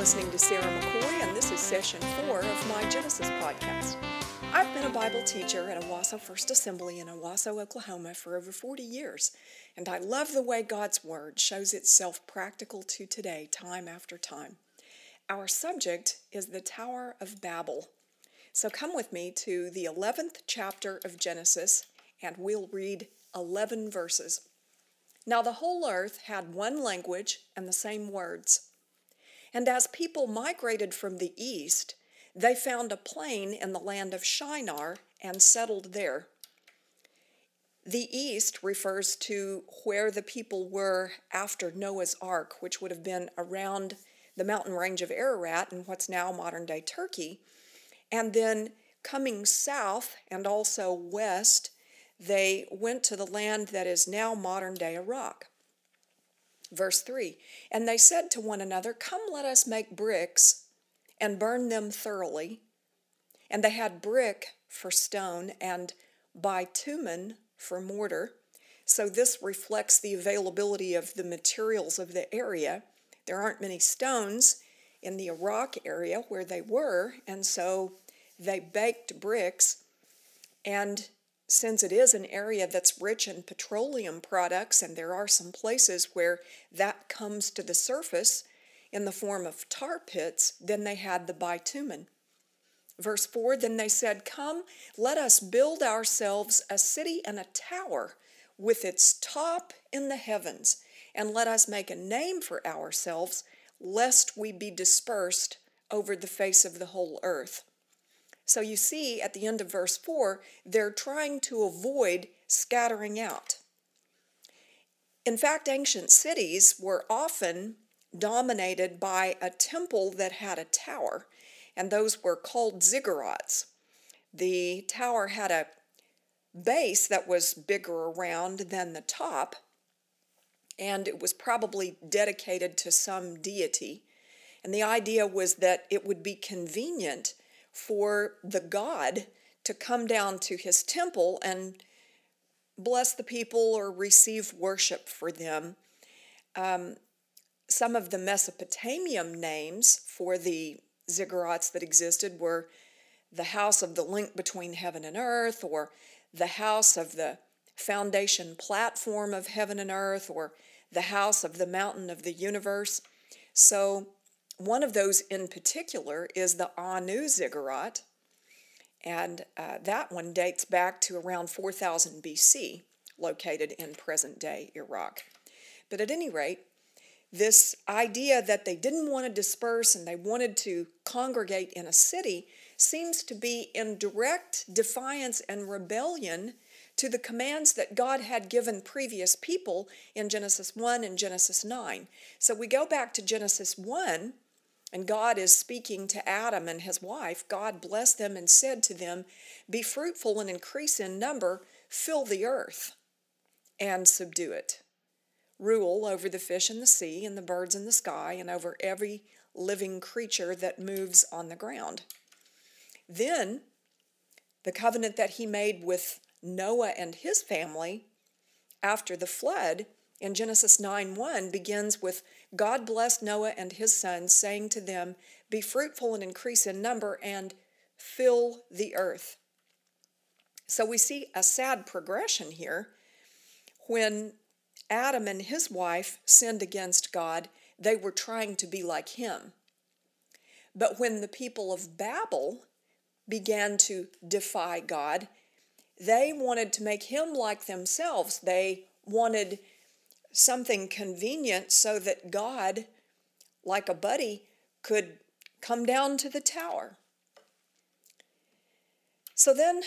listening to Sarah McCoy, and this is session four of my Genesis podcast. I've been a Bible teacher at Owasso First Assembly in Owasso, Oklahoma for over 40 years, and I love the way God's Word shows itself practical to today, time after time. Our subject is the Tower of Babel. So come with me to the 11th chapter of Genesis, and we'll read 11 verses. Now the whole earth had one language and the same words. And as people migrated from the east, they found a plain in the land of Shinar and settled there. The east refers to where the people were after Noah's Ark, which would have been around the mountain range of Ararat in what's now modern day Turkey. And then coming south and also west, they went to the land that is now modern day Iraq. Verse 3 And they said to one another, Come, let us make bricks and burn them thoroughly. And they had brick for stone and bitumen for mortar. So this reflects the availability of the materials of the area. There aren't many stones in the Iraq area where they were, and so they baked bricks. And since it is an area that's rich in petroleum products, and there are some places where that comes to the surface in the form of tar pits, then they had the bitumen. Verse 4 Then they said, Come, let us build ourselves a city and a tower with its top in the heavens, and let us make a name for ourselves, lest we be dispersed over the face of the whole earth. So you see at the end of verse 4, they're trying to avoid scattering out. In fact, ancient cities were often dominated by a temple that had a tower, and those were called ziggurats. The tower had a base that was bigger around than the top, and it was probably dedicated to some deity. And the idea was that it would be convenient for the God to come down to his temple and bless the people or receive worship for them. Um, some of the Mesopotamian names for the ziggurats that existed were the house of the link between heaven and earth, or the house of the foundation platform of heaven and earth, or the house of the mountain of the universe. So one of those in particular is the Anu ziggurat, and uh, that one dates back to around 4000 BC, located in present day Iraq. But at any rate, this idea that they didn't want to disperse and they wanted to congregate in a city seems to be in direct defiance and rebellion to the commands that God had given previous people in Genesis 1 and Genesis 9. So we go back to Genesis 1 and God is speaking to Adam and his wife. God blessed them and said to them, Be fruitful and increase in number, fill the earth and subdue it. Rule over the fish in the sea and the birds in the sky and over every living creature that moves on the ground. Then, the covenant that he made with Noah and his family after the flood in Genesis 9 1 begins with God blessed Noah and his sons, saying to them, Be fruitful and increase in number and fill the earth. So we see a sad progression here. When Adam and his wife sinned against God, they were trying to be like him. But when the people of Babel began to defy God, they wanted to make him like themselves. They wanted something convenient so that God, like a buddy, could come down to the tower. So then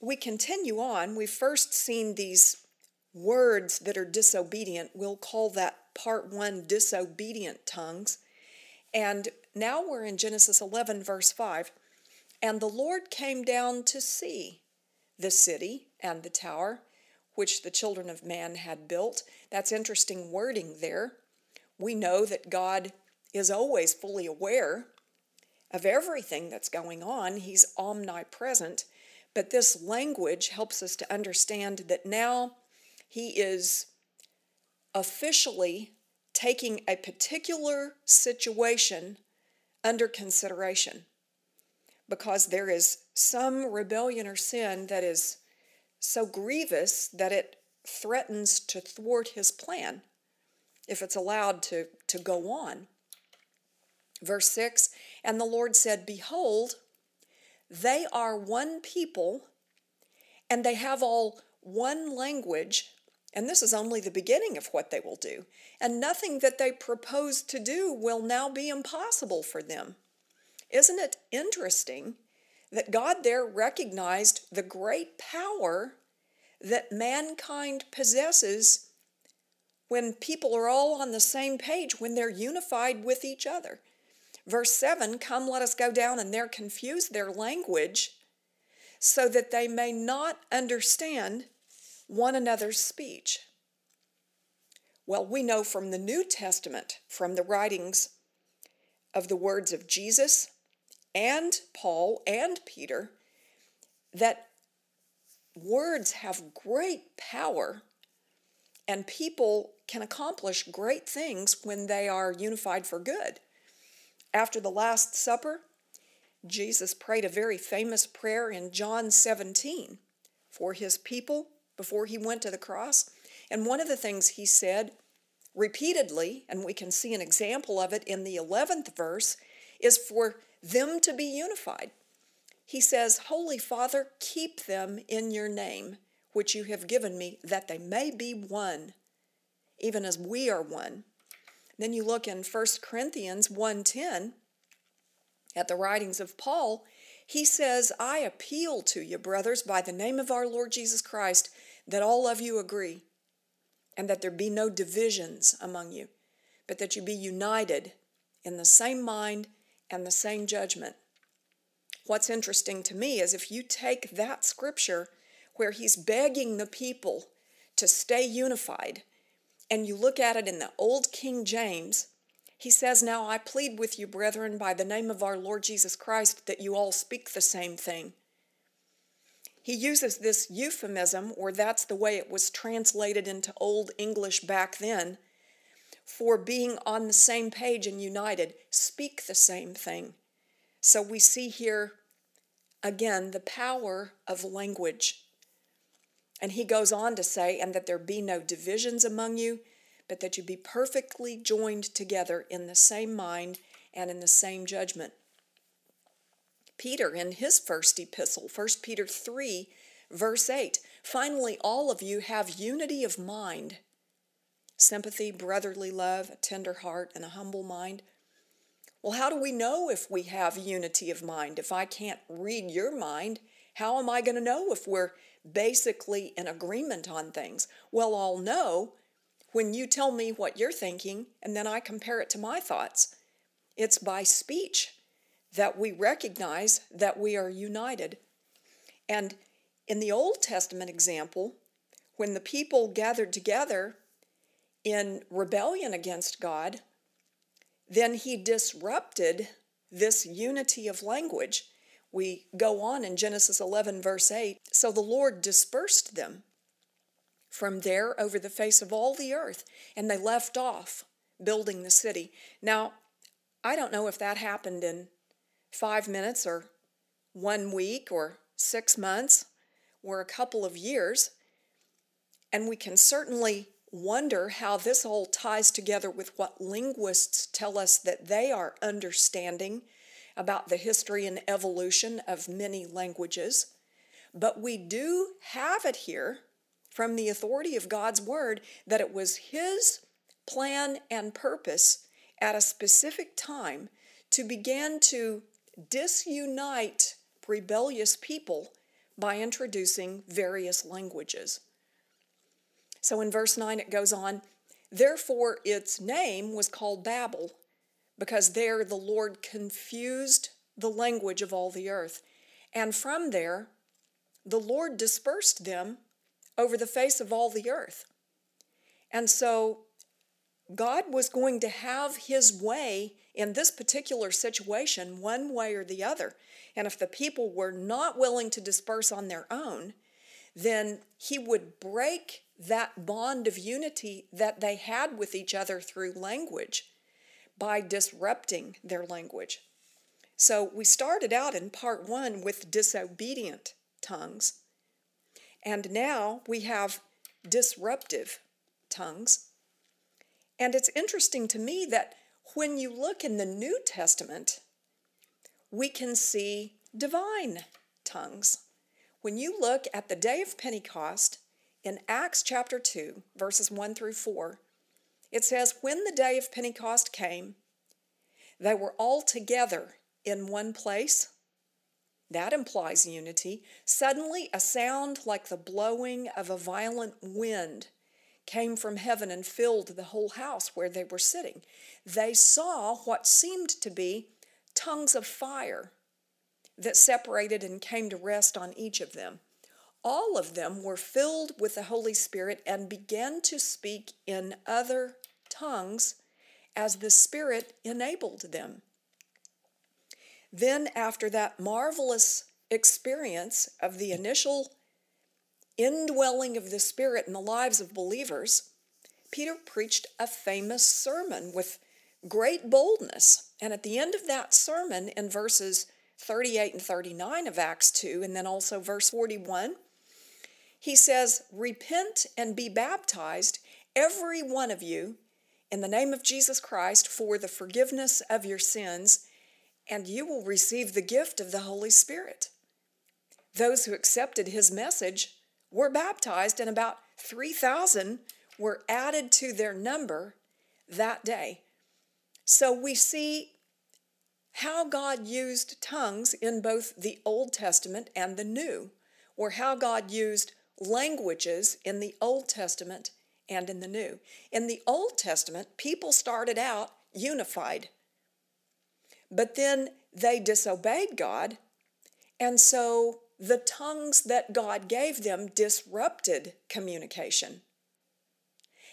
we continue on. We've first seen these words that are disobedient. We'll call that part one disobedient tongues. And now we're in Genesis 11, verse 5. And the Lord came down to see the city and the tower which the children of man had built. That's interesting wording there. We know that God is always fully aware of everything that's going on, He's omnipresent. But this language helps us to understand that now He is officially taking a particular situation under consideration because there is some rebellion or sin that is so grievous that it threatens to thwart his plan if it's allowed to, to go on. Verse 6 And the Lord said, Behold, they are one people, and they have all one language, and this is only the beginning of what they will do. And nothing that they propose to do will now be impossible for them. Isn't it interesting that God there recognized the great power that mankind possesses when people are all on the same page, when they're unified with each other? Verse 7 Come, let us go down and there confuse their language so that they may not understand one another's speech. Well, we know from the New Testament, from the writings of the words of Jesus and Paul and Peter, that words have great power and people can accomplish great things when they are unified for good. After the Last Supper, Jesus prayed a very famous prayer in John 17 for his people before he went to the cross. And one of the things he said repeatedly, and we can see an example of it in the 11th verse, is for them to be unified. He says, Holy Father, keep them in your name, which you have given me, that they may be one, even as we are one. Then you look in 1 Corinthians 1:10 at the writings of Paul, he says, I appeal to you, brothers, by the name of our Lord Jesus Christ, that all of you agree, and that there be no divisions among you, but that you be united in the same mind and the same judgment. What's interesting to me is if you take that scripture where he's begging the people to stay unified, and you look at it in the Old King James, he says, Now I plead with you, brethren, by the name of our Lord Jesus Christ, that you all speak the same thing he uses this euphemism, or that's the way it was translated into Old English back then, for being on the same page and united, speak the same thing. So we see here again the power of language. And he goes on to say, and that there be no divisions among you, but that you be perfectly joined together in the same mind and in the same judgment. Peter in his first epistle, 1 Peter 3, verse 8. Finally, all of you have unity of mind, sympathy, brotherly love, a tender heart, and a humble mind. Well, how do we know if we have unity of mind? If I can't read your mind, how am I going to know if we're basically in agreement on things? Well, I'll know when you tell me what you're thinking and then I compare it to my thoughts. It's by speech that we recognize that we are united. And in the Old Testament example, when the people gathered together in rebellion against God, then he disrupted this unity of language. We go on in Genesis 11, verse 8. So the Lord dispersed them from there over the face of all the earth, and they left off building the city. Now, I don't know if that happened in five minutes or one week or six months or a couple of years. And we can certainly wonder how this all ties together with what linguists tell us that they are understanding about the history and evolution of many languages. But we do have it here from the authority of God's Word that it was His plan and purpose at a specific time to begin to disunite rebellious people by introducing various languages. So in verse 9 it goes on, Therefore its name was called Babel, because there the Lord confused the language of all the earth. And from there the Lord dispersed them over the face of all the earth. And so God was going to have his way in this particular situation, one way or the other. And if the people were not willing to disperse on their own, then he would break that bond of unity that they had with each other through language by disrupting their language. So we started out in part one with disobedient tongues, and now we have disruptive tongues. And it's interesting to me that when you look in the New Testament, we can see divine tongues. When you look at the day of Pentecost in Acts chapter 2, verses 1 through 4, it says, When the day of Pentecost came, they were all together in one place. That implies unity. Suddenly, a sound like the blowing of a violent wind came from heaven and filled the whole house where they were sitting. They saw what seemed to be tongues of fire that separated and came to rest on each of them. All of them were filled with the Holy Spirit and began to speak in other tongues as the Spirit enabled them. Then, after that marvelous experience of the initial indwelling of the Spirit in the lives of believers, Peter preached a famous sermon with great boldness. And at the end of that sermon, in verses 38 and 39 of Acts 2, and then also verse 41, he says, Repent and be baptized, every one of you, in the name of Jesus Christ, for the forgiveness of your sins, and you will receive the gift of the Holy Spirit. Those who accepted his message were baptized, and about 3,000 were added to their number that day. So we see how God used tongues in both the Old Testament and the New, or how God used languages in the Old Testament and in the New. In the Old Testament, people started out unified, but then they disobeyed God, and so the tongues that God gave them disrupted communication.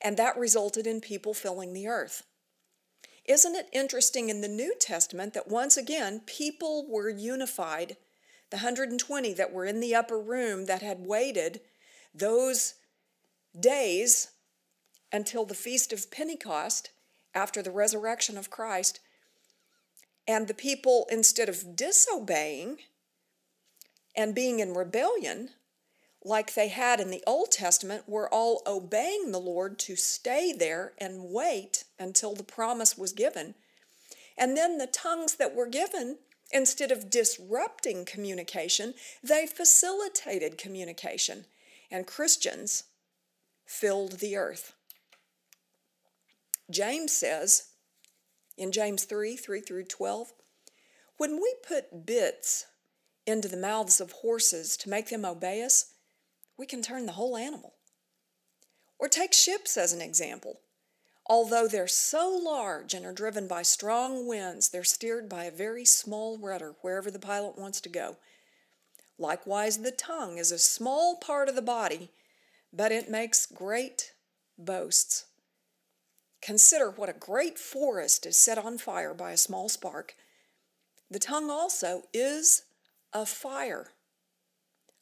And that resulted in people filling the earth. Isn't it interesting in the New Testament that once again people were unified? The 120 that were in the upper room that had waited those days until the Feast of Pentecost after the resurrection of Christ. And the people, instead of disobeying, and being in rebellion, like they had in the Old Testament, were all obeying the Lord to stay there and wait until the promise was given. And then the tongues that were given, instead of disrupting communication, they facilitated communication. And Christians filled the earth. James says in James 3 3 through 12, when we put bits into the mouths of horses to make them obey us, we can turn the whole animal. Or take ships as an example. Although they're so large and are driven by strong winds, they're steered by a very small rudder wherever the pilot wants to go. Likewise, the tongue is a small part of the body, but it makes great boasts. Consider what a great forest is set on fire by a small spark. The tongue also is a fire,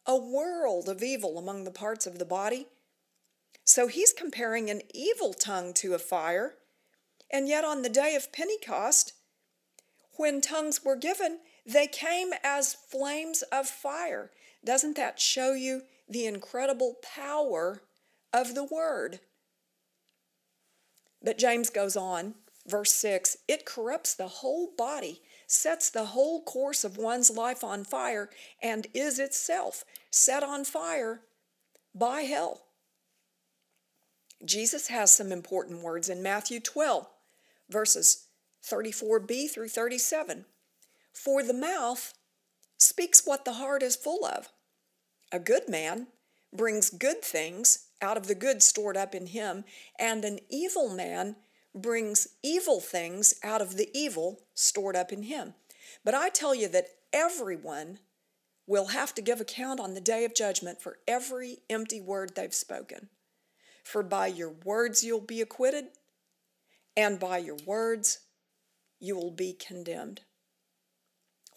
a world of evil among the parts of the body. So he's comparing an evil tongue to a fire, and yet on the day of Pentecost, when tongues were given, they came as flames of fire. Doesn't that show you the incredible power of the word? But James goes on, verse 6 it corrupts the whole body sets the whole course of one's life on fire and is itself set on fire by hell. Jesus has some important words in Matthew 12, verses 34b through 37. For the mouth speaks what the heart is full of. A good man brings good things out of the good stored up in him, and an evil man brings evil things out of the evil stored up in him. But I tell you that everyone will have to give account on the day of judgment for every empty word they've spoken. For by your words you'll be acquitted, and by your words you will be condemned.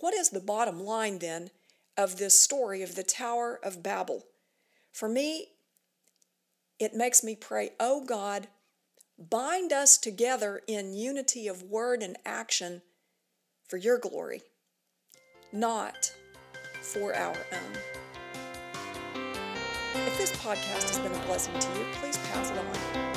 What is the bottom line then of this story of the Tower of Babel? For me, it makes me pray, oh God, bind us together in unity of word and action for your glory, not for our own. If this podcast has been a blessing to you, please pass it on.